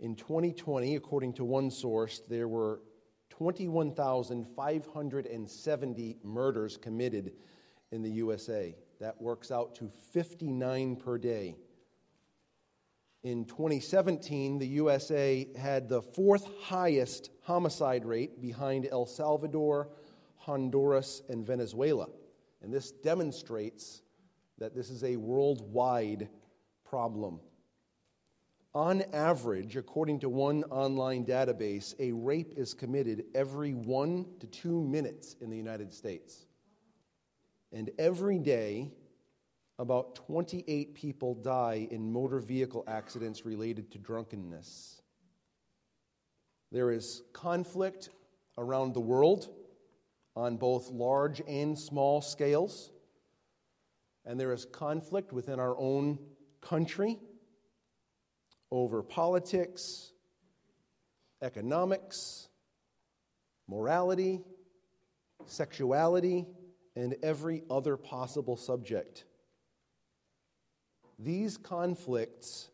In 2020, according to one source, there were 21,570 murders committed in the USA. That works out to 59 per day. In 2017, the USA had the fourth highest homicide rate behind El Salvador, Honduras, and Venezuela. And this demonstrates that this is a worldwide problem. On average, according to one online database, a rape is committed every one to two minutes in the United States. And every day, about 28 people die in motor vehicle accidents related to drunkenness. There is conflict around the world on both large and small scales. And there is conflict within our own country over politics, economics, morality, sexuality, and every other possible subject. These conflicts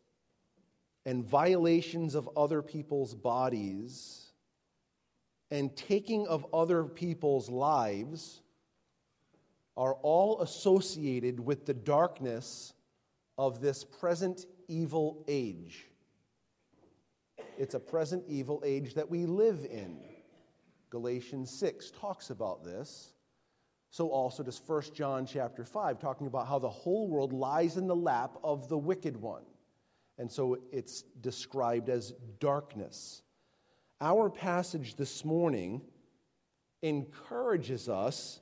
and violations of other people's bodies and taking of other people's lives are all associated with the darkness of this present evil age. It's a present evil age that we live in. Galatians 6 talks about this. So also does 1 John chapter 5, talking about how the whole world lies in the lap of the wicked one. And so it's described as darkness. Our passage this morning encourages us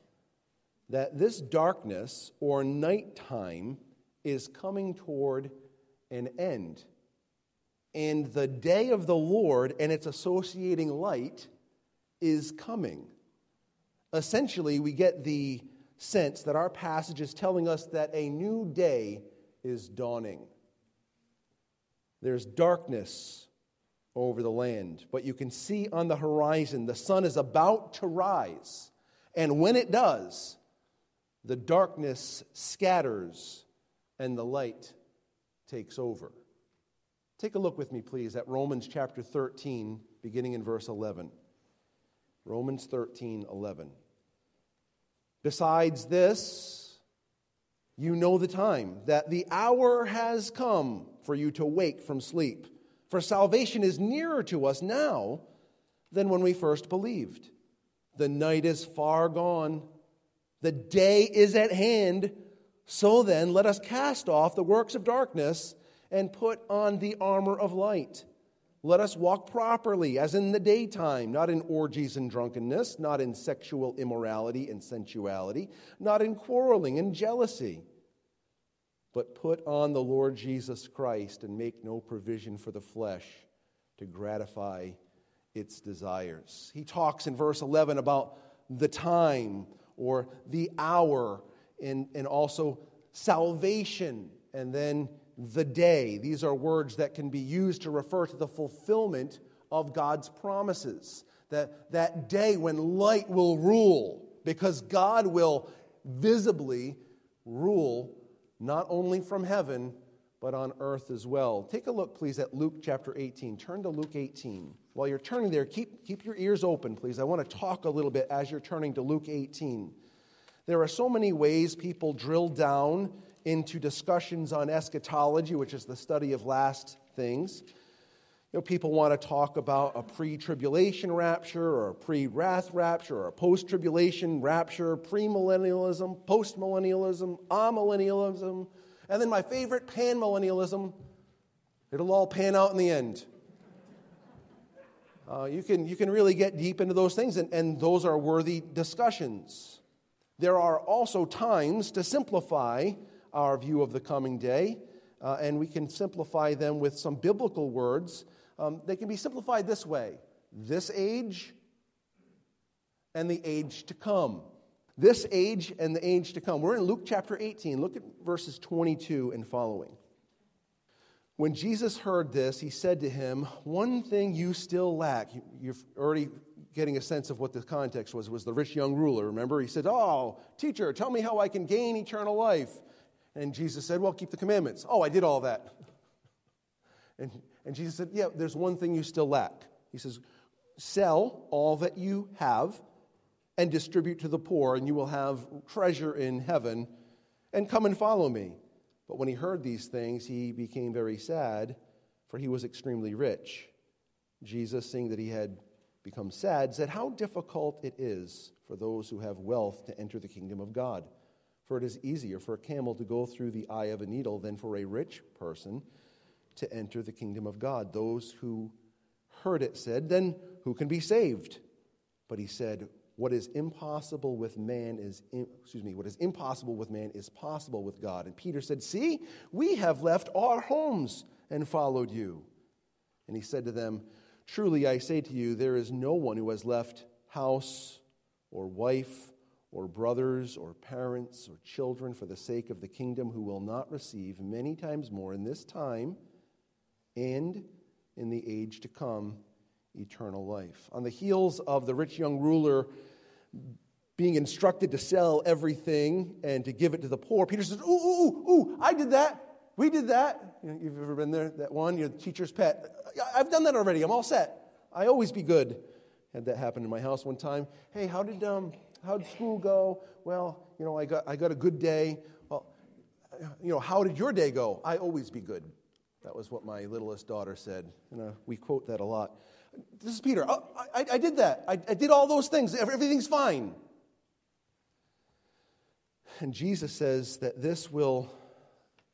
that this darkness or nighttime is coming toward an end. And the day of the Lord and its associating light is coming. Essentially, we get the sense that our passage is telling us that a new day is dawning. There's darkness over the land, but you can see on the horizon the sun is about to rise. And when it does, the darkness scatters and the light takes over. Take a look with me, please, at Romans chapter 13, beginning in verse 11. Romans 13, 11. Besides this, you know the time, that the hour has come for you to wake from sleep. For salvation is nearer to us now than when we first believed. The night is far gone, the day is at hand. So then, let us cast off the works of darkness and put on the armor of light. Let us walk properly, as in the daytime, not in orgies and drunkenness, not in sexual immorality and sensuality, not in quarreling and jealousy, but put on the Lord Jesus Christ and make no provision for the flesh to gratify its desires. He talks in verse 11 about the time or the hour and, and also salvation and then the day. These are words that can be used to refer to the fulfillment of God's promises. That, that day when light will rule, because God will visibly rule not only from heaven, but on earth as well. Take a look, please, at Luke chapter 18. Turn to Luke 18. While you're turning there, keep, keep your ears open, please. I want to talk a little bit as you're turning to Luke 18. There are so many ways people drill down into discussions on eschatology, which is the study of last things. You know, people want to talk about a pre tribulation rapture or a pre wrath rapture or a post tribulation rapture, premillennialism, post millennialism, amillennialism, and then my favorite, panmillennialism. It'll all pan out in the end. Uh, you, can, you can really get deep into those things, and, and those are worthy discussions. There are also times to simplify our view of the coming day, uh, and we can simplify them with some biblical words. Um, they can be simplified this way this age and the age to come. This age and the age to come. We're in Luke chapter 18. Look at verses 22 and following. When Jesus heard this, he said to him, One thing you still lack. You've already getting a sense of what the context was, was the rich young ruler. Remember? He said, Oh, teacher, tell me how I can gain eternal life. And Jesus said, Well, keep the commandments. Oh, I did all that. And, And Jesus said, Yeah, there's one thing you still lack. He says, Sell all that you have and distribute to the poor, and you will have treasure in heaven, and come and follow me. But when he heard these things, he became very sad, for he was extremely rich. Jesus, seeing that he had become sad, said, How difficult it is for those who have wealth to enter the kingdom of God. For it is easier for a camel to go through the eye of a needle than for a rich person to enter the kingdom of God. Those who heard it said, Then who can be saved? But he said, What is impossible with man is, excuse me, what is impossible with man is possible with God. And Peter said, See, we have left our homes and followed you. And he said to them, Truly I say to you, there is no one who has left house or wife or brothers or parents or children for the sake of the kingdom who will not receive many times more in this time and in the age to come eternal life. On the heels of the rich young ruler being instructed to sell everything and to give it to the poor, Peter says, Ooh, ooh, ooh, ooh, I did that. We did that. You have ever been there? That one, your teacher's pet. I've done that already. I'm all set. I always be good. Had that happen in my house one time. Hey, how did um, how'd school go? Well, you know, I got I got a good day. Well, you know, how did your day go? I always be good. That was what my littlest daughter said. And uh, we quote that a lot. This is Peter. Oh, I, I, did that. I, I did all those things. Everything's fine. And Jesus says that this will,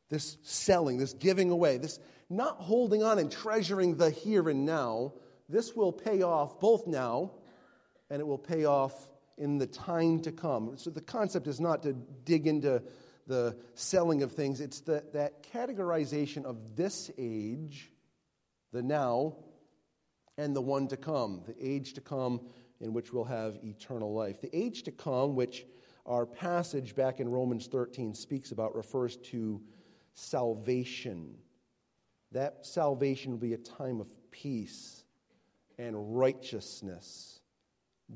this selling, this giving away, this not holding on and treasuring the here and now, this will pay off both now and it will pay off in the time to come. So the concept is not to dig into the selling of things, it's the, that categorization of this age, the now, and the one to come, the age to come in which we'll have eternal life. The age to come, which our passage back in Romans 13 speaks about, refers to salvation. That salvation will be a time of peace and righteousness,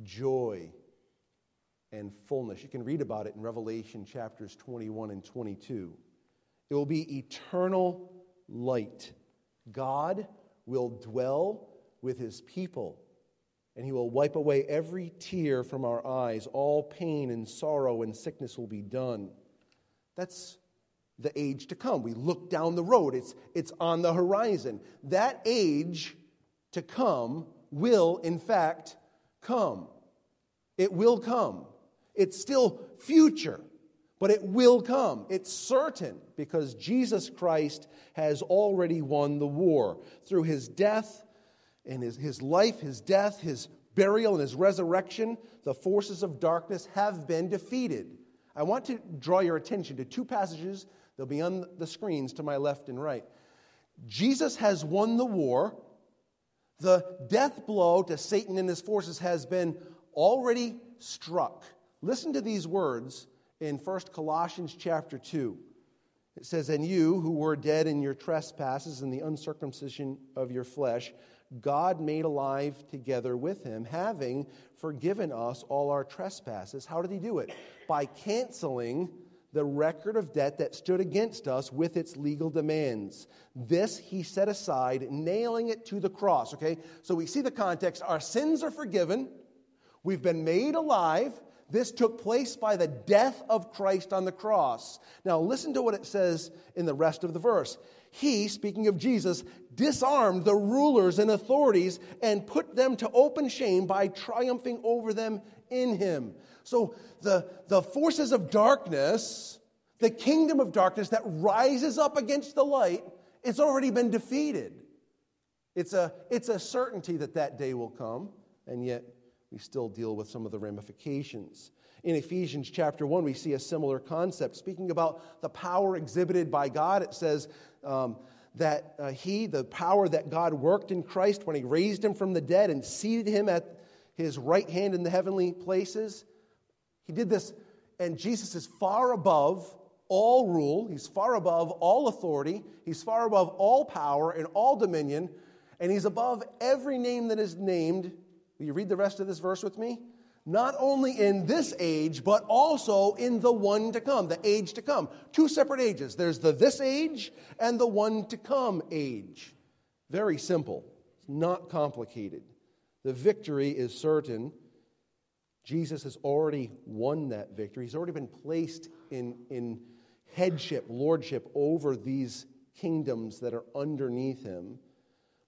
joy, and fullness. You can read about it in Revelation chapters 21 and 22. It will be eternal light. God will dwell with his people, and he will wipe away every tear from our eyes. All pain and sorrow and sickness will be done. That's the age to come. We look down the road, it's, it's on the horizon. That age to come will, in fact, come. It will come. It's still future, but it will come. It's certain because Jesus Christ has already won the war. Through his death and his, his life, his death, his burial, and his resurrection, the forces of darkness have been defeated. I want to draw your attention to two passages. They'll be on the screens to my left and right. Jesus has won the war. The death blow to Satan and his forces has been already struck. Listen to these words in 1 Colossians chapter 2. It says, And you who were dead in your trespasses and the uncircumcision of your flesh, God made alive together with him, having forgiven us all our trespasses. How did he do it? By canceling the record of debt that stood against us with its legal demands. This he set aside, nailing it to the cross. Okay? So we see the context. Our sins are forgiven. We've been made alive. This took place by the death of Christ on the cross. Now, listen to what it says in the rest of the verse. He, speaking of Jesus, disarmed the rulers and authorities and put them to open shame by triumphing over them in him. So, the, the forces of darkness, the kingdom of darkness that rises up against the light, it's already been defeated. It's a, it's a certainty that that day will come, and yet we still deal with some of the ramifications. In Ephesians chapter 1, we see a similar concept. Speaking about the power exhibited by God, it says um, that uh, He, the power that God worked in Christ when He raised Him from the dead and seated Him at His right hand in the heavenly places, He did this, and Jesus is far above all rule, He's far above all authority, He's far above all power and all dominion, and He's above every name that is named Will you read the rest of this verse with me? Not only in this age, but also in the one to come, the age to come. Two separate ages. There's the this age and the one to come age. Very simple, it's not complicated. The victory is certain. Jesus has already won that victory. He's already been placed in, in headship, lordship over these kingdoms that are underneath him.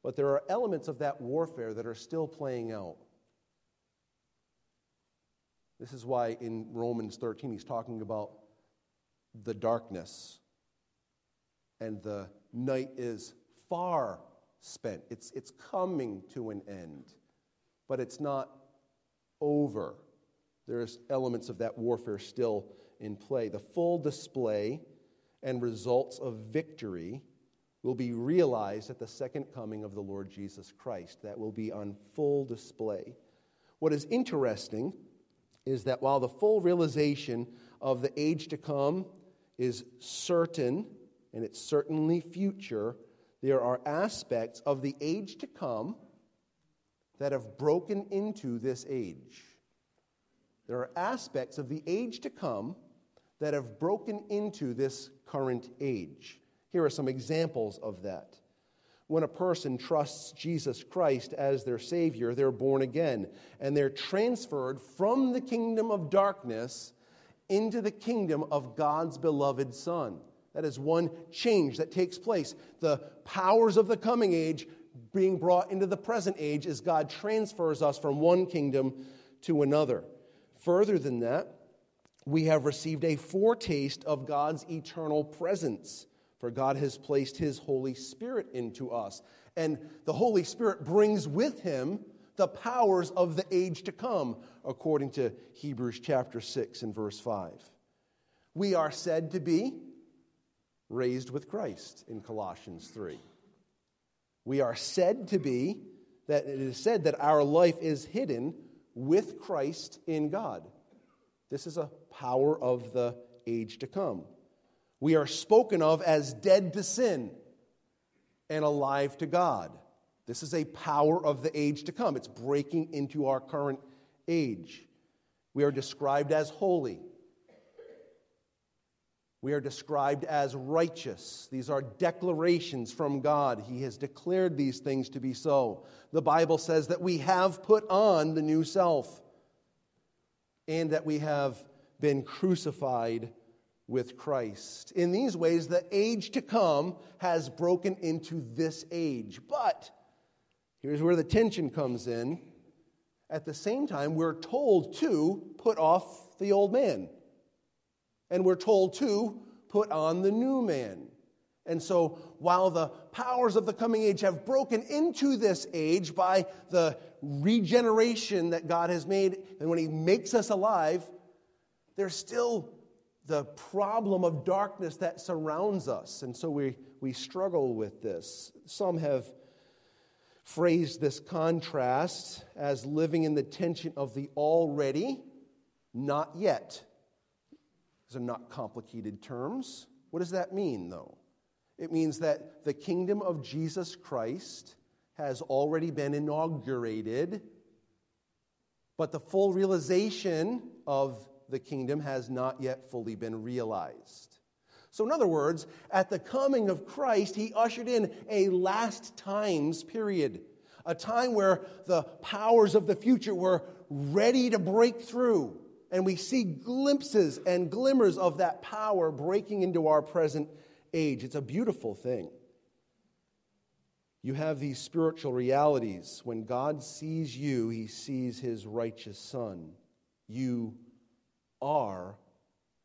But there are elements of that warfare that are still playing out. This is why in Romans 13 he's talking about the darkness and the night is far spent. It's, it's coming to an end, but it's not over. There's elements of that warfare still in play. The full display and results of victory will be realized at the second coming of the Lord Jesus Christ. That will be on full display. What is interesting is that while the full realization of the age to come is certain, and it's certainly future, there are aspects of the age to come that have broken into this age. There are aspects of the age to come that have broken into this current age. Here are some examples of that. When a person trusts Jesus Christ as their Savior, they're born again and they're transferred from the kingdom of darkness into the kingdom of God's beloved Son. That is one change that takes place. The powers of the coming age being brought into the present age as God transfers us from one kingdom to another. Further than that, we have received a foretaste of God's eternal presence, for God has placed His Holy Spirit into us. And the Holy Spirit brings with Him the powers of the age to come, according to Hebrews chapter 6 and verse 5. We are said to be raised with Christ in Colossians 3. We are said to be, that it is said that our life is hidden with Christ in God. This is a power of the age to come. We are spoken of as dead to sin and alive to God. This is a power of the age to come. It's breaking into our current age. We are described as holy. We are described as righteous. These are declarations from God. He has declared these things to be so. The Bible says that we have put on the new self and that we have been crucified with Christ. In these ways, the age to come has broken into this age. But here's where the tension comes in. At the same time, we're told to put off the old man. And we're told to put on the new man. And so, while the powers of the coming age have broken into this age by the regeneration that God has made, and when He makes us alive, there's still the problem of darkness that surrounds us. And so, we, we struggle with this. Some have phrased this contrast as living in the tension of the already, not yet. These are not complicated terms. What does that mean, though? It means that the kingdom of Jesus Christ has already been inaugurated, but the full realization of the kingdom has not yet fully been realized. So, in other words, at the coming of Christ, he ushered in a last times period, a time where the powers of the future were ready to break through. And we see glimpses and glimmers of that power breaking into our present age. It's a beautiful thing. You have these spiritual realities. When God sees you, he sees his righteous son. You are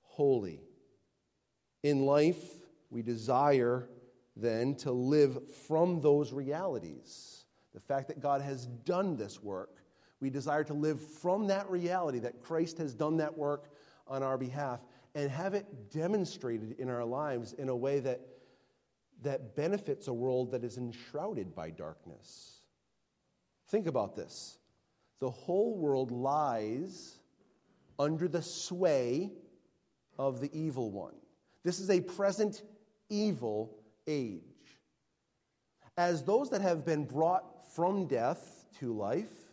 holy. In life, we desire then to live from those realities. The fact that God has done this work we desire to live from that reality that Christ has done that work on our behalf and have it demonstrated in our lives in a way that, that benefits a world that is enshrouded by darkness. Think about this the whole world lies under the sway of the evil one. This is a present evil age. As those that have been brought from death to life,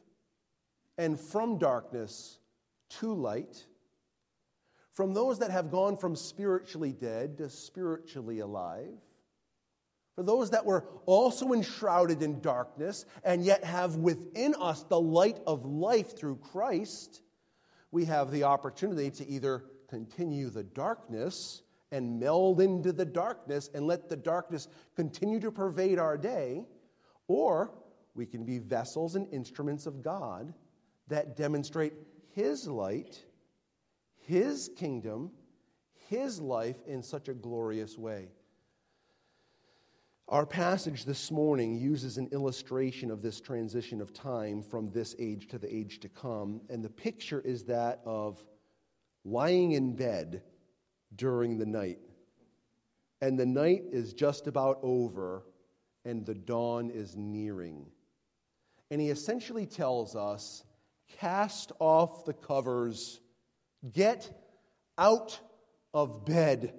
and from darkness to light, from those that have gone from spiritually dead to spiritually alive, For those that were also enshrouded in darkness and yet have within us the light of life through Christ, we have the opportunity to either continue the darkness and meld into the darkness and let the darkness continue to pervade our day, or we can be vessels and instruments of God that demonstrate His light, His kingdom, His life in such a glorious way. Our passage this morning uses an illustration of this transition of time from this age to the age to come, and the picture is that of lying in bed during the night. And the night is just about over, and the dawn is nearing. And he essentially tells us cast off the covers, get out of bed,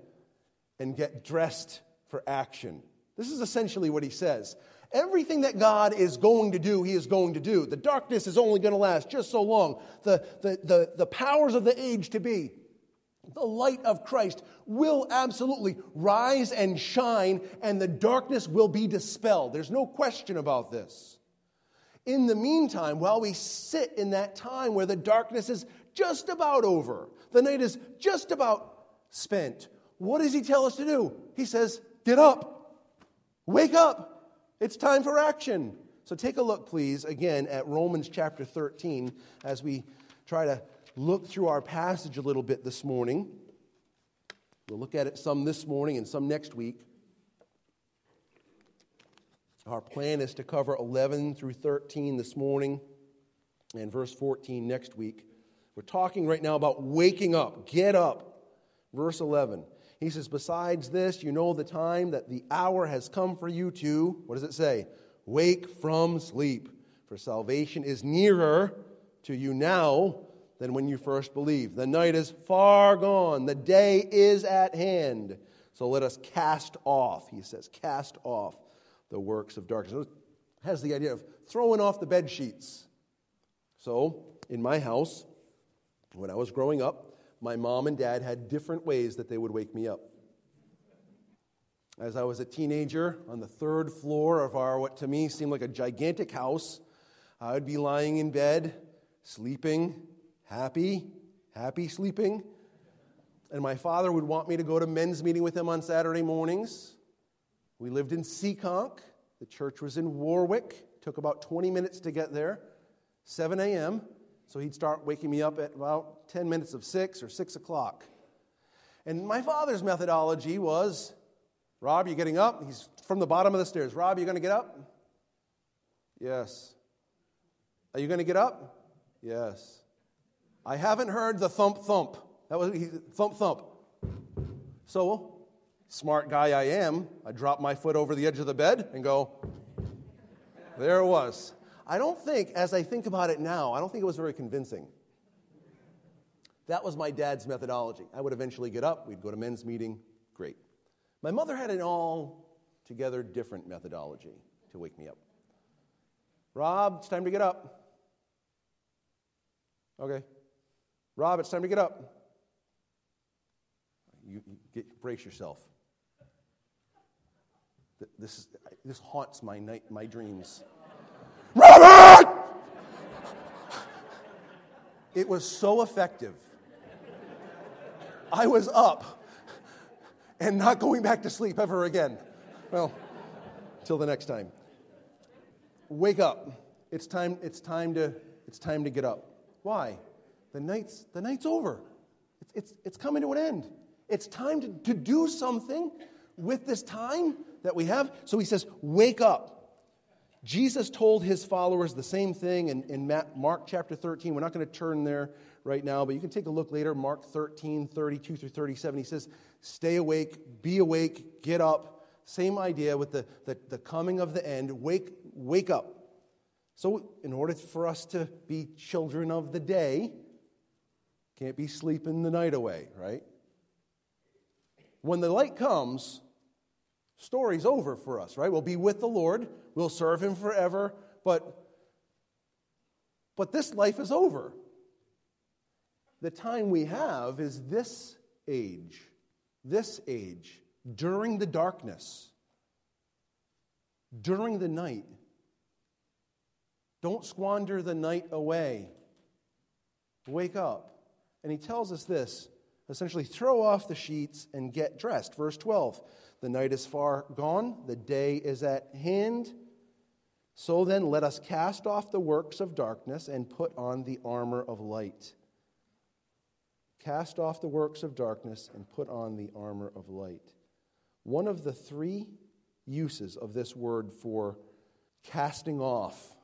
and get dressed for action. This is essentially what he says. Everything that God is going to do, he is going to do. The darkness is only going to last just so long. The, the, the, the powers of the age to be, the light of Christ will absolutely rise and shine, and the darkness will be dispelled. There's no question about this. In the meantime, while we sit in that time where the darkness is just about over, the night is just about spent, what does he tell us to do? He says, Get up. Wake up! It's time for action. So take a look, please, again at Romans chapter 13 as we try to look through our passage a little bit this morning. We'll look at it some this morning and some next week. Our plan is to cover 11 through 13 this morning and verse 14 next week. We're talking right now about waking up. Get up. Verse 11. He says, Besides this, you know the time that the hour has come for you to, what does it say? Wake from sleep, for salvation is nearer to you now than when you first believed. The night is far gone, the day is at hand. So let us cast off, he says, cast off the works of darkness. It has the idea of throwing off the bed sheets. So, in my house, when I was growing up, my mom and dad had different ways that they would wake me up. As I was a teenager on the third floor of our, what to me seemed like a gigantic house, I would be lying in bed, sleeping, happy, happy sleeping. And my father would want me to go to men's meeting with him on Saturday mornings. We lived in Seekonk. The church was in Warwick. Took about 20 minutes to get there. 7 a.m. So he'd start waking me up at about 10 minutes of 6 or 6 o'clock. And my father's methodology was Rob, you getting up? He's from the bottom of the stairs. Rob, you going to get up? Yes. Are you going to get up? Yes. I haven't heard the thump thump. That was he, thump thump. So, smart guy I am, I drop my foot over the edge of the bed and go, there it was. I don't think, as I think about it now, I don't think it was very convincing. That was my dad's methodology. I would eventually get up, we'd go to men's meeting, great. My mother had an altogether different methodology to wake me up. Rob, it's time to get up. Okay. Rob, it's time to get up. You, you get, brace yourself. This, is, this haunts my, night, my dreams. Robert! It was so effective. I was up and not going back to sleep ever again. Well, till the next time. Wake up. It's time, it's time, to, it's time to get up. Why? The night's, the night's over. It's, it's, it's coming to an end. It's time to, to do something with this time that we have. So he says, Wake up. Jesus told his followers the same thing in, in Mark chapter 13. We're not going to turn there right now, but you can take a look later. Mark 13, 32 through 37. He says, Stay awake, be awake, get up. Same idea with the, the, the coming of the end. Wake, wake up. So, in order for us to be children of the day, can't be sleeping the night away, right? When the light comes, story's over for us, right? We'll be with the Lord, we'll serve Him forever, but, but this life is over. The time we have is this age, this age, during the darkness. during the night. Don't squander the night away. Wake up. And he tells us this essentially, throw off the sheets and get dressed. Verse 12 The night is far gone, the day is at hand. So then, let us cast off the works of darkness and put on the armor of light. Cast off the works of darkness and put on the armor of light. One of the three uses of this word for casting off,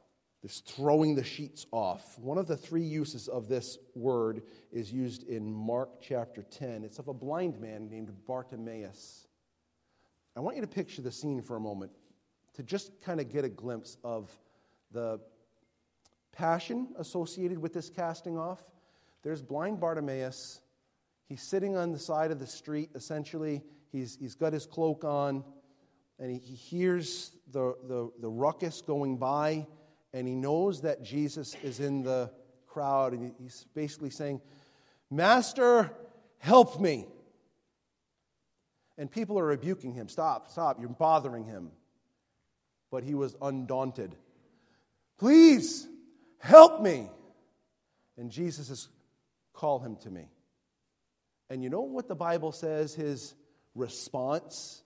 this throwing the sheets off, one of the three uses of this word is used in Mark chapter 10. It's of a blind man named Bartimaeus. I want you to picture the scene for a moment to just kind of get a glimpse of the passion associated with this casting off. There's blind Bartimaeus. He's sitting on the side of the street, essentially. He's, he's got his cloak on, and he, he hears the, the, the ruckus going by, and he knows that Jesus is in the crowd, and he's basically saying, Master, help me. And people are rebuking him. Stop, stop, you're bothering him but he was undaunted. Please help me. And Jesus says, Call him to me. And you know what the Bible says his response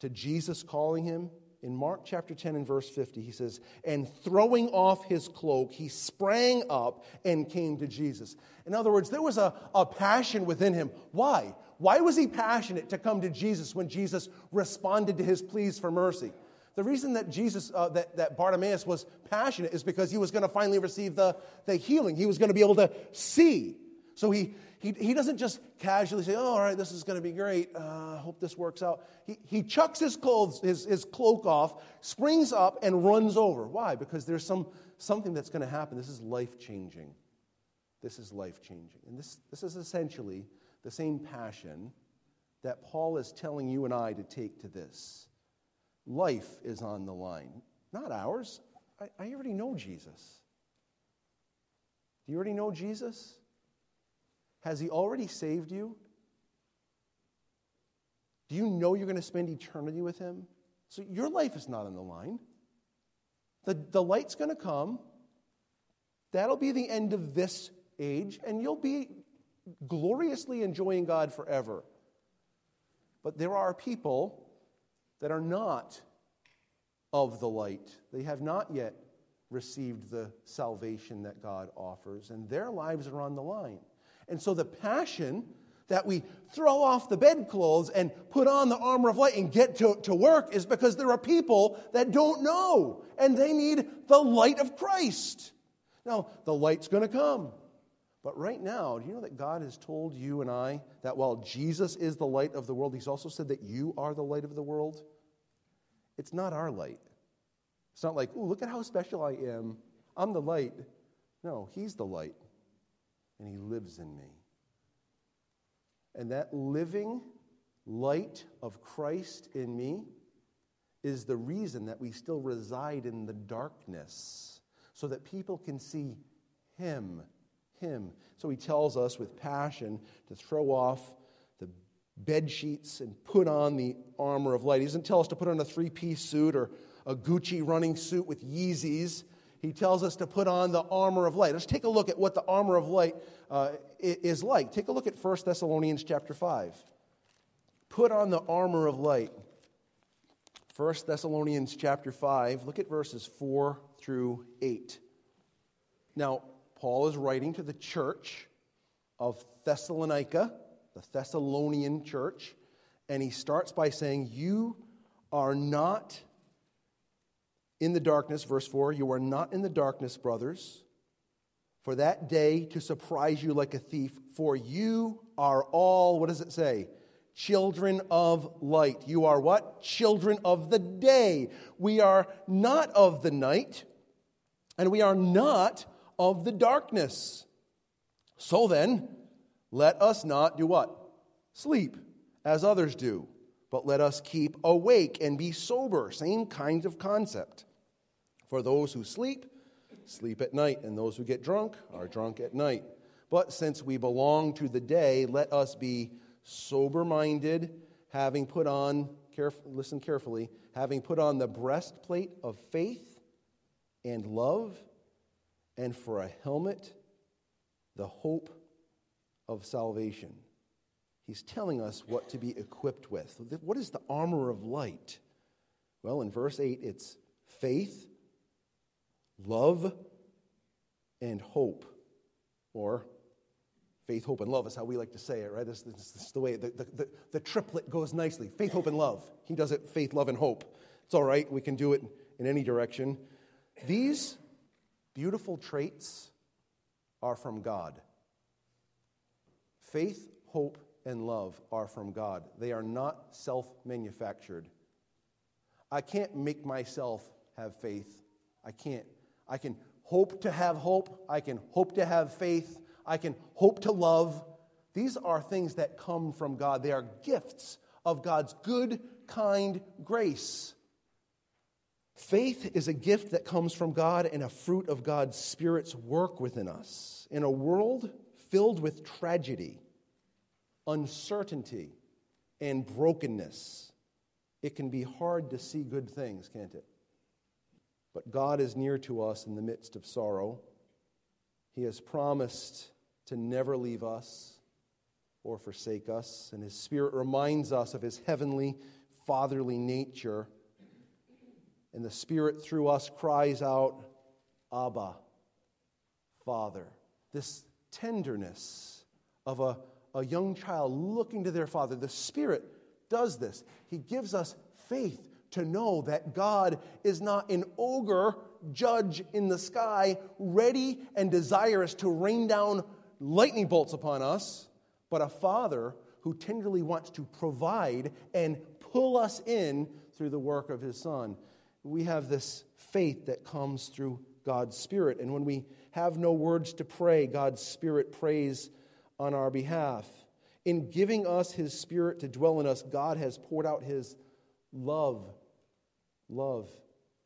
to Jesus calling him? In Mark chapter 10 and verse 50, he says, And throwing off his cloak, he sprang up and came to Jesus. In other words, there was a, a passion within him. Why? Why was he passionate to come to Jesus when Jesus responded to his pleas for mercy? The reason that Jesus, uh, that, that Bartimaeus was passionate is because he was going to finally receive the, the healing. He was going to be able to see. So he, he, he doesn't just casually say, oh, all right, this is going to be great. I uh, hope this works out. He, he chucks his, clothes, his, his cloak off, springs up, and runs over. Why? Because there's some, something that's going to happen. This is life changing. This is life changing. And this, this is essentially the same passion that Paul is telling you and I to take to this life is on the line, not ours. I, I already know Jesus. Do you already know Jesus? Has he already saved you? Do you know you're going to spend eternity with him? So your life is not on the line. The, the light's going to come. That'll be the end of this age, and you'll be gloriously enjoying God forever. But there are people that are not of the light. They have not yet received the salvation that God offers, and their lives are on the line. And so the passion that we throw off the bedclothes and put on the armor of light and get to, to work is because there are people that don't know, and they need the light of Christ. Now, the light's going to come. But right now, do you know that God has told you and I that while Jesus is the light of the world, He's also said that you are the light of the world? It's not our light. It's not like, oh, look at how special I am. I'm the light. No, He's the light, and He lives in me. And that living light of Christ in me is the reason that we still reside in the darkness, so that people can see Him him. So he tells us with passion to throw off the bed sheets and put on the armor of light. He doesn't tell us to put on a three piece suit or a Gucci running suit with Yeezys. He tells us to put on the armor of light. Let's take a look at what the armor of light uh, is like. Take a look at 1 Thessalonians chapter 5. Put on the armor of light. 1 Thessalonians chapter 5, look at verses 4 through 8. Now, Paul is writing to the church of Thessalonica, the Thessalonian church, and he starts by saying, You are not in the darkness, verse 4, you are not in the darkness, brothers, for that day to surprise you like a thief, for you are all, what does it say? Children of light. You are what? Children of the day. We are not of the night, and we are not of the darkness. So then, let us not do what? Sleep, as others do, but let us keep awake and be sober. Same kind of concept. For those who sleep, sleep at night, and those who get drunk are drunk at night. But since we belong to the day, let us be sober minded, having put on caref- listen carefully, having put on the breastplate of faith and love, and for a helmet, the hope of salvation. He's telling us what to be equipped with. What is the armor of light? Well, in verse 8, it's faith, love, and hope. Or faith, hope, and love is how we like to say it, right? This, this, this is the way the, the, the, the triplet goes nicely faith, hope, and love. He does it faith, love, and hope. It's all right. We can do it in any direction. These beautiful traits are from God. Faith, hope, and love are from God. They are not self manufactured. I can't make myself have faith. I can't. I can hope to have hope. I can hope to have faith. I can hope to love. These are things that come from God. They are gifts of God's good, kind grace. Faith is a gift that comes from God and a fruit of God's Spirit's work within us. In a world filled with tragedy, uncertainty, and brokenness, it can be hard to see good things, can't it? But God is near to us in the midst of sorrow. He has promised to never leave us or forsake us, and His Spirit reminds us of His heavenly, fatherly nature. And the Spirit through us cries out, Abba, Father. This tenderness of a, a young child looking to their father. The Spirit does this. He gives us faith to know that God is not an ogre judge in the sky, ready and desirous to rain down lightning bolts upon us, but a Father who tenderly wants to provide and pull us in through the work of His Son. We have this faith that comes through God's Spirit. And when we have no words to pray, God's Spirit prays on our behalf. In giving us His Spirit to dwell in us, God has poured out His love, love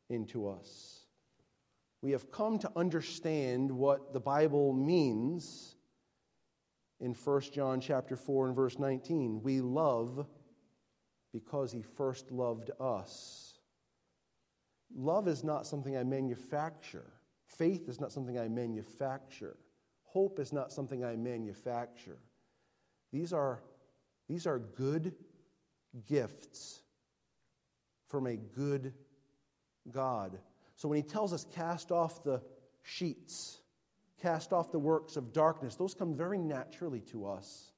into us. We have come to understand what the Bible means in 1 John chapter 4 and verse 19. We love because he first loved us. Love is not something I manufacture. Faith is not something I manufacture. Hope is not something I manufacture. These are, these are good gifts from a good God. So when he tells us, cast off the sheets, cast off the works of darkness, those come very naturally to us.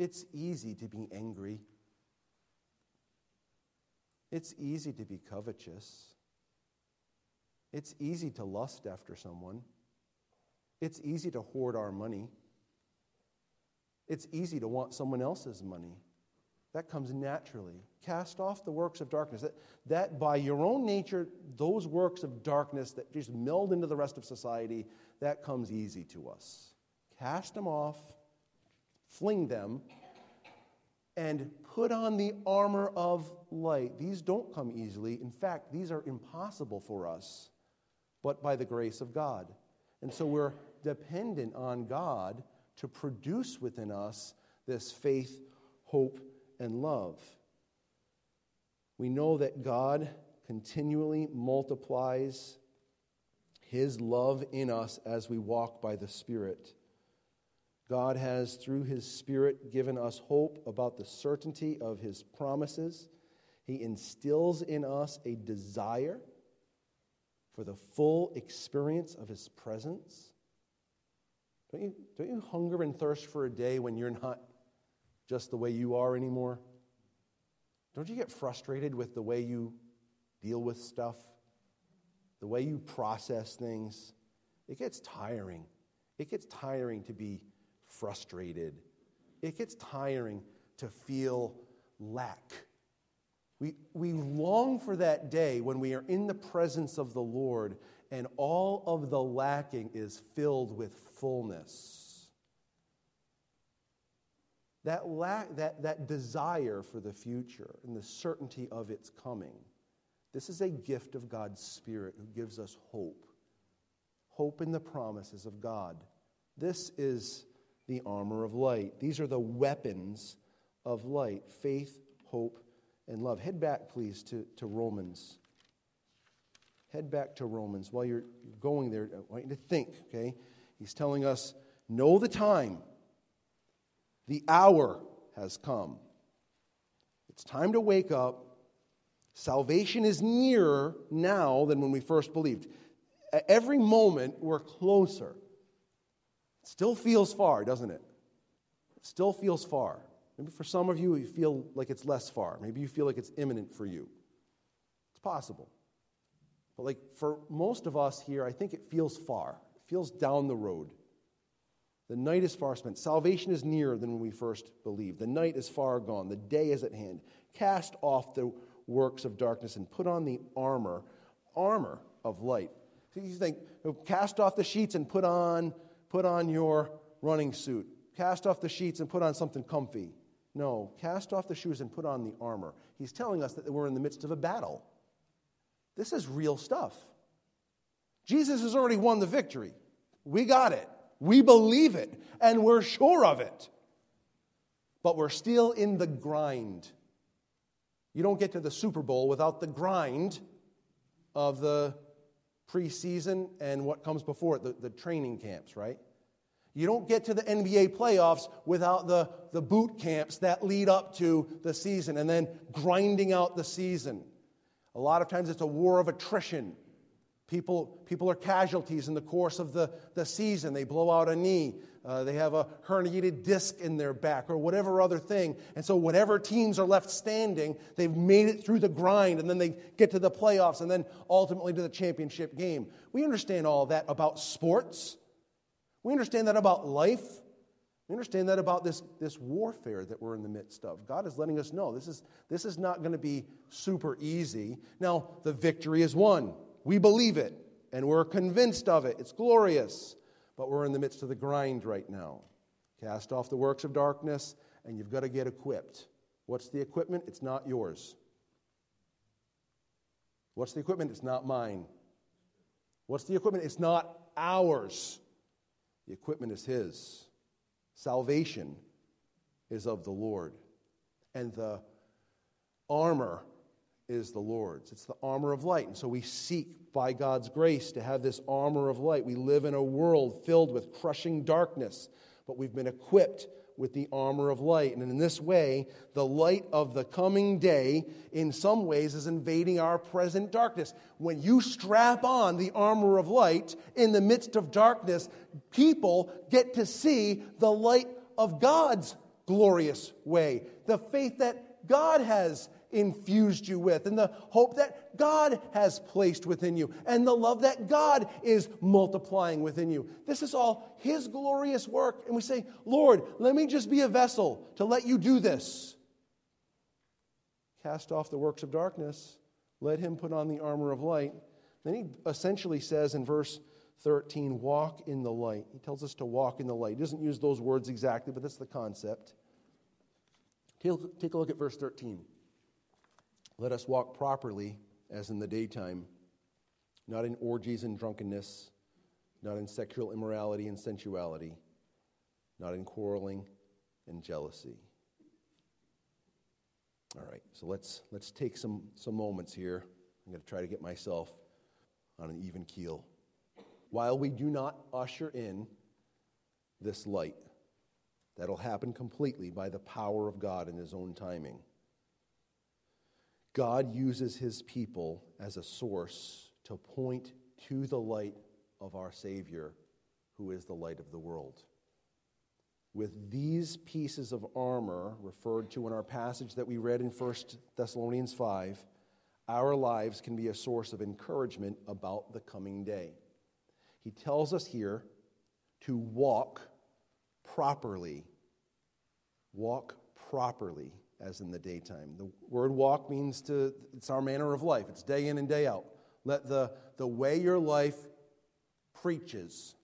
It's easy to be angry. It's easy to be covetous. It's easy to lust after someone. It's easy to hoard our money. It's easy to want someone else's money. That comes naturally. Cast off the works of darkness. That, that by your own nature, those works of darkness that just meld into the rest of society, that comes easy to us. Cast them off, fling them, and put on the armor of light. These don't come easily. In fact, these are impossible for us, but by the grace of God. And so we're dependent on God to produce within us this faith, hope, and love. We know that God continually multiplies his love in us as we walk by the Spirit. God has, through his Spirit, given us hope about the certainty of his promises. He instills in us a desire for the full experience of his presence. Don't you, don't you hunger and thirst for a day when you're not just the way you are anymore? Don't you get frustrated with the way you deal with stuff? The way you process things? It gets tiring. It gets tiring to be frustrated. It gets tiring to feel lack. We, we long for that day when we are in the presence of the Lord and all of the lacking is filled with fullness. That, lack, that, that desire for the future and the certainty of its coming, this is a gift of God's Spirit who gives us hope. Hope in the promises of God. This is the armor of light. These are the weapons of light faith, hope, and love. Head back, please, to, to Romans. Head back to Romans. While you're going there, I want you to think, okay? He's telling us, know the time. The hour has come. It's time to wake up. Salvation is nearer now than when we first believed. At every moment, we're closer. It still feels far, doesn't it? It still feels far. Maybe for some of you, you feel like it's less far. Maybe you feel like it's imminent for you. It's possible. But like for most of us here, I think it feels far. It feels down the road. The night is far spent. Salvation is nearer than when we first believed. The night is far gone. The day is at hand. Cast off the works of darkness and put on the armor, armor of light. So you think, oh, cast off the sheets and put on, put on your running suit. Cast off the sheets and put on something comfy. No, cast off the shoes and put on the armor. He's telling us that we're in the midst of a battle. This is real stuff. Jesus has already won the victory. We got it. We believe it, and we're sure of it. But we're still in the grind. You don't get to the Super Bowl without the grind of the preseason and what comes before it, the, the training camps, right? You don't get to the NBA playoffs without the, the boot camps that lead up to the season and then grinding out the season. A lot of times it's a war of attrition. People, people are casualties in the course of the, the season. They blow out a knee, uh, they have a herniated disc in their back, or whatever other thing. And so, whatever teams are left standing, they've made it through the grind, and then they get to the playoffs, and then ultimately to the championship game. We understand all that about sports. We understand that about life. Understand that about this, this warfare that we're in the midst of. God is letting us know this is, this is not going to be super easy. Now, the victory is won. We believe it, and we're convinced of it. It's glorious. But we're in the midst of the grind right now. Cast off the works of darkness, and you've got to get equipped. What's the equipment? It's not yours. What's the equipment? It's not mine. What's the equipment? It's not ours. The equipment is His. Salvation is of the Lord. And the armor is the Lord's. It's the armor of light. And so we seek, by God's grace, to have this armor of light. We live in a world filled with crushing darkness, but we've been equipped with the armor of light. And in this way, the light of the coming day, in some ways, is invading our present darkness. When you strap on the armor of light in the midst of darkness, people get to see the light of God's glorious way, the faith that God has infused you with, and the hope that God has placed within you, and the love that God is multiplying within you. This is all His glorious work. And we say, Lord, let me just be a vessel to let you do this. Cast off the works of darkness, let Him put on the armor of light. Then He essentially says in verse 13, walk in the light. He tells us to walk in the light. He doesn't use those words exactly, but that's the concept. Take a look at verse 13. Let us walk properly as in the daytime, not in orgies and drunkenness, not in sexual immorality and sensuality, not in quarreling and jealousy. All right, so let's, let's take some, some moments here. I'm going to try to get myself on an even keel. While we do not usher in this light, that'll happen completely by the power of God in His own timing. God uses his people as a source to point to the light of our Savior, who is the light of the world. With these pieces of armor referred to in our passage that we read in 1 Thessalonians 5, our lives can be a source of encouragement about the coming day. He tells us here to walk properly. Walk properly as in the daytime. The word walk means to, it's our manner of life, it's day in and day out. Let the, the way your life preaches,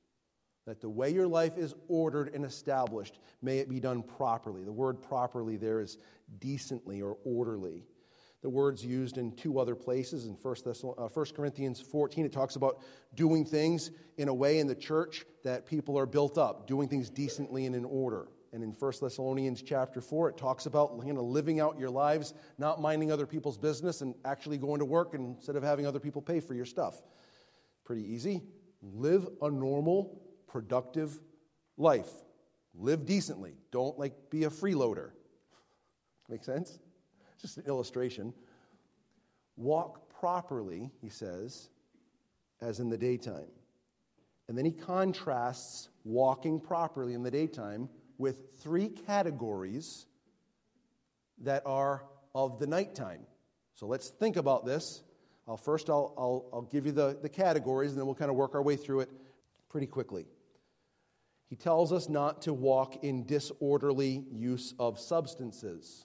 that the way your life is ordered and established, may it be done properly. The word properly there is decently or orderly. The word's used in two other places. In 1, uh, 1 Corinthians 14, it talks about doing things in a way in the church that people are built up, doing things decently and in order. And in 1 Thessalonians chapter 4, it talks about you know, living out your lives, not minding other people's business, and actually going to work instead of having other people pay for your stuff. Pretty easy. Live a normal, productive life. Live decently. Don't like be a freeloader. Make sense? Just an illustration. Walk properly, he says, as in the daytime. And then he contrasts walking properly in the daytime with three categories that are of the nighttime. So let's think about this. I'll, first, I'll, I'll, I'll give you the, the categories, and then we'll kind of work our way through it pretty quickly. He tells us not to walk in disorderly use of substances.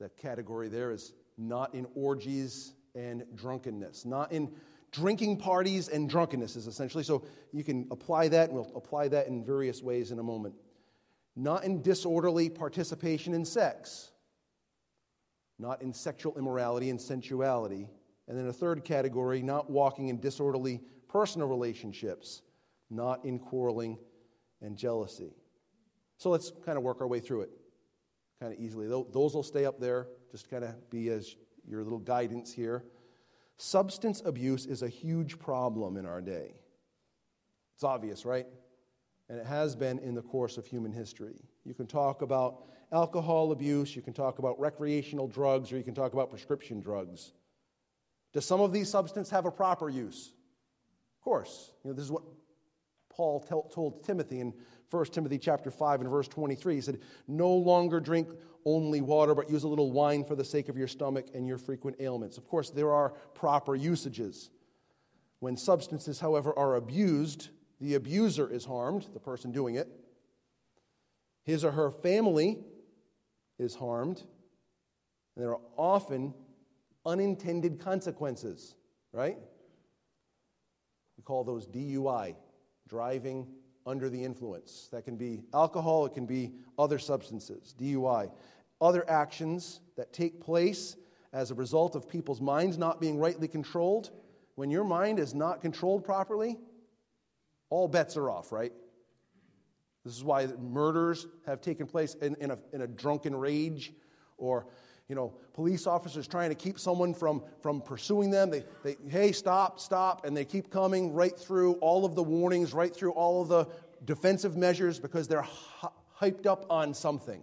That category there is not in orgies and drunkenness, not in drinking parties and drunkenness, is essentially. So you can apply that, and we'll apply that in various ways in a moment not in disorderly participation in sex, not in sexual immorality and sensuality. And then a third category, not walking in disorderly personal relationships, not in quarreling and jealousy. So let's kind of work our way through it kind of easily. Those will stay up there, just kind of be as your little guidance here. Substance abuse is a huge problem in our day. It's obvious, right? And it has been in the course of human history. You can talk about alcohol abuse, you can talk about recreational drugs, or you can talk about prescription drugs. Does some of these substances have a proper use? Of course. You know, this is what Paul told Timothy in 1 Timothy chapter 5 and verse 23. He said, No longer drink only water, but use a little wine for the sake of your stomach and your frequent ailments. Of course, there are proper usages. When substances, however, are abused, the abuser is harmed, the person doing it. His or her family is harmed. And there are often unintended consequences, right? We call those DUI, driving under the influence. That can be alcohol, it can be other substances, DUI. Other actions that take place as a result of people's minds not being rightly controlled. When your mind is not controlled properly, all bets are off, right? This is why murders have taken place in, in, a, in a drunken rage or you know police officers trying to keep someone from, from pursuing them. They, they hey stop stop. And they keep coming right through all of the warnings right through all of the defensive measures because they're hyped up on something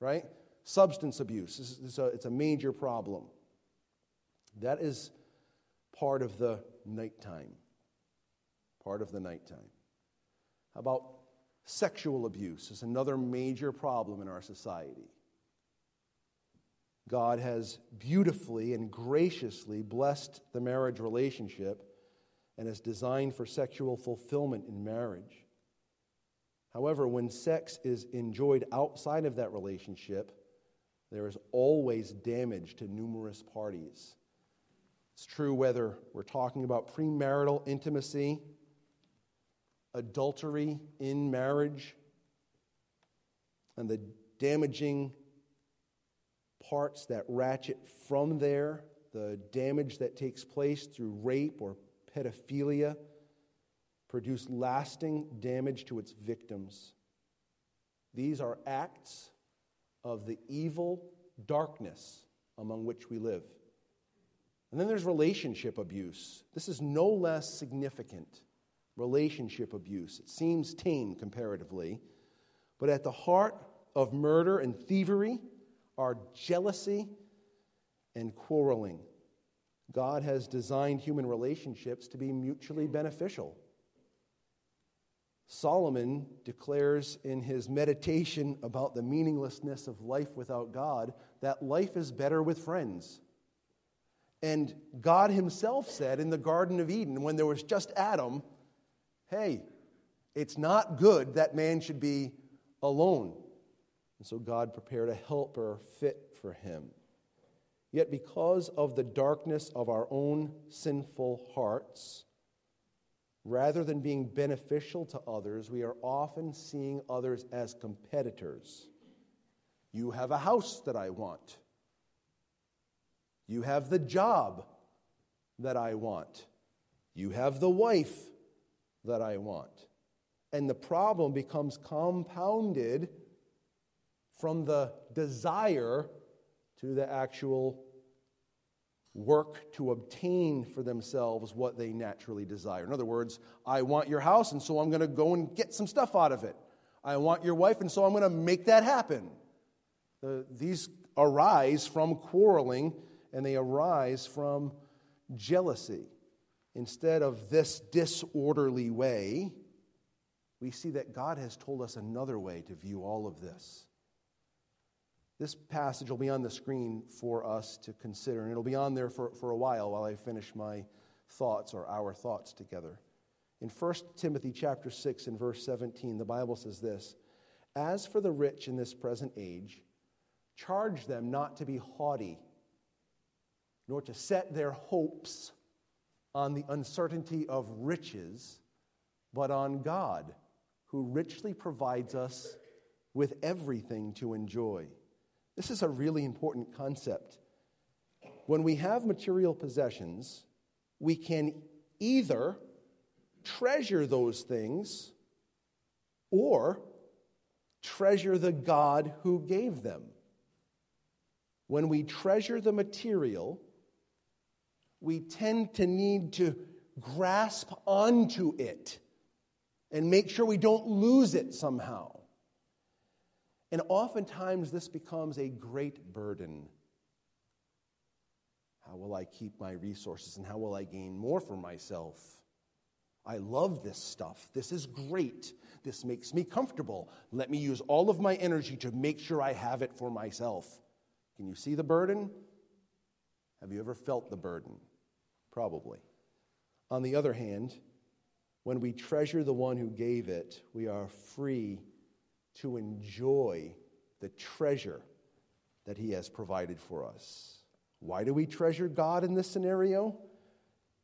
right? Substance abuse this is, a, it's a major problem. That is part of the nighttime part of the nighttime. How about sexual abuse is another major problem in our society. God has beautifully and graciously blessed the marriage relationship and is designed for sexual fulfillment in marriage. However, when sex is enjoyed outside of that relationship, there is always damage to numerous parties. It's true whether we're talking about premarital intimacy adultery in marriage and the damaging parts that ratchet from there, the damage that takes place through rape or pedophilia, produce lasting damage to its victims. These are acts of the evil darkness among which we live. And then there's relationship abuse. This is no less significant relationship abuse. It seems tame comparatively, but at the heart of murder and thievery are jealousy and quarreling. God has designed human relationships to be mutually beneficial. Solomon declares in his meditation about the meaninglessness of life without God that life is better with friends. And God himself said in the Garden of Eden, when there was just Adam, hey, it's not good that man should be alone. And so God prepared a helper fit for him. Yet, because of the darkness of our own sinful hearts, rather than being beneficial to others, we are often seeing others as competitors. You have a house that I want. You have the job that I want. You have the wife that I want. And the problem becomes compounded from the desire to the actual work to obtain for themselves what they naturally desire. In other words, I want your house, and so I'm going to go and get some stuff out of it. I want your wife, and so I'm going to make that happen. The, these arise from quarreling, and they arise from jealousy. Instead of this disorderly way, we see that God has told us another way to view all of this. This passage will be on the screen for us to consider, and it'll be on there for, for a while while I finish my thoughts or our thoughts together. In 1 Timothy chapter 6 and verse 17, the Bible says this As for the rich in this present age, charge them not to be haughty, nor to set their hopes on the uncertainty of riches, but on God, who richly provides us with everything to enjoy. This is a really important concept. When we have material possessions, we can either treasure those things or treasure the God who gave them. When we treasure the material, we tend to need to grasp onto it and make sure we don't lose it somehow. And oftentimes this becomes a great burden. How will I keep my resources and how will I gain more for myself? I love this stuff. This is great. This makes me comfortable. Let me use all of my energy to make sure I have it for myself. Can you see the burden? Have you ever felt the burden? Probably. On the other hand, when we treasure the one who gave it, we are free to enjoy the treasure that He has provided for us. Why do we treasure God in this scenario?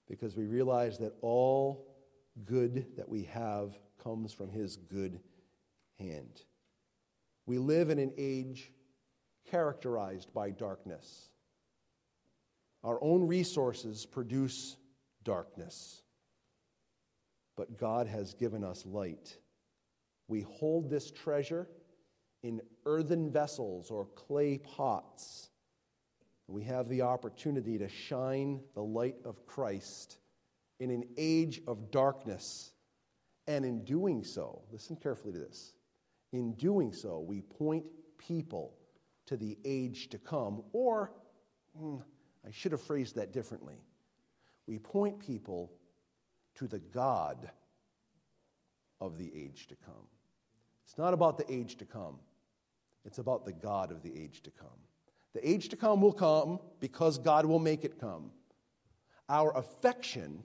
Because we realize that all good that we have comes from His good hand. We live in an age characterized by darkness. Our own resources produce darkness, but God has given us light. We hold this treasure in earthen vessels or clay pots. We have the opportunity to shine the light of Christ in an age of darkness. And in doing so, listen carefully to this. In doing so, we point people to the age to come, or hmm, I should have phrased that differently. We point people to the God of the age to come. It's not about the age to come, it's about the God of the age to come. The age to come will come because God will make it come. Our affection,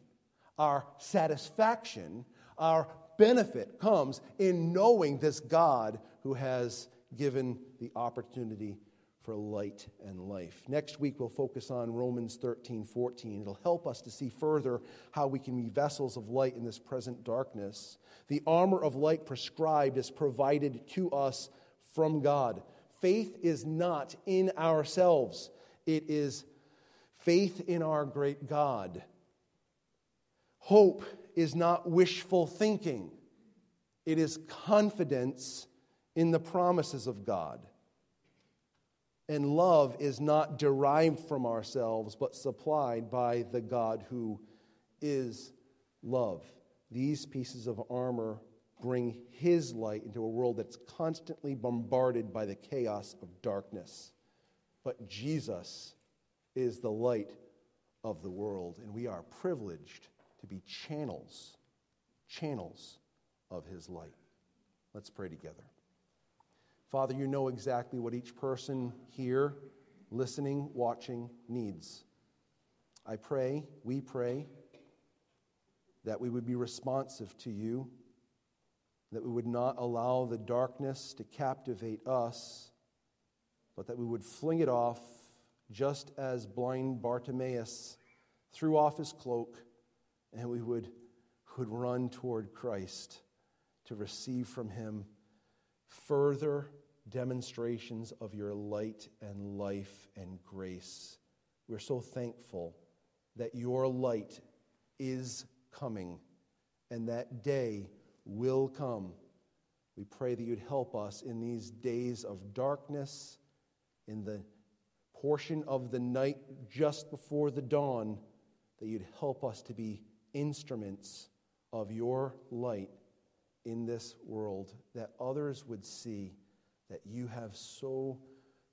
our satisfaction, our benefit comes in knowing this God who has given the opportunity for light and life. Next week, we'll focus on Romans 13 14. It'll help us to see further how we can be vessels of light in this present darkness. The armor of light prescribed is provided to us from God. Faith is not in ourselves, it is faith in our great God. Hope is not wishful thinking, it is confidence in the promises of God. And love is not derived from ourselves, but supplied by the God who is love. These pieces of armor bring His light into a world that's constantly bombarded by the chaos of darkness. But Jesus is the light of the world, and we are privileged to be channels, channels of His light. Let's pray together. Father, you know exactly what each person here, listening, watching, needs. I pray, we pray, that we would be responsive to you, that we would not allow the darkness to captivate us, but that we would fling it off just as blind Bartimaeus threw off his cloak, and we would, would run toward Christ to receive from him further demonstrations of your light and life and grace. We're so thankful that your light is coming and that day will come. We pray that you'd help us in these days of darkness, in the portion of the night just before the dawn, that you'd help us to be instruments of your light in this world, that others would see that you have so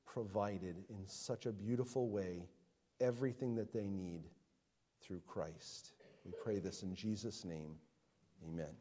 provided in such a beautiful way everything that they need through Christ. We pray this in Jesus' name. Amen.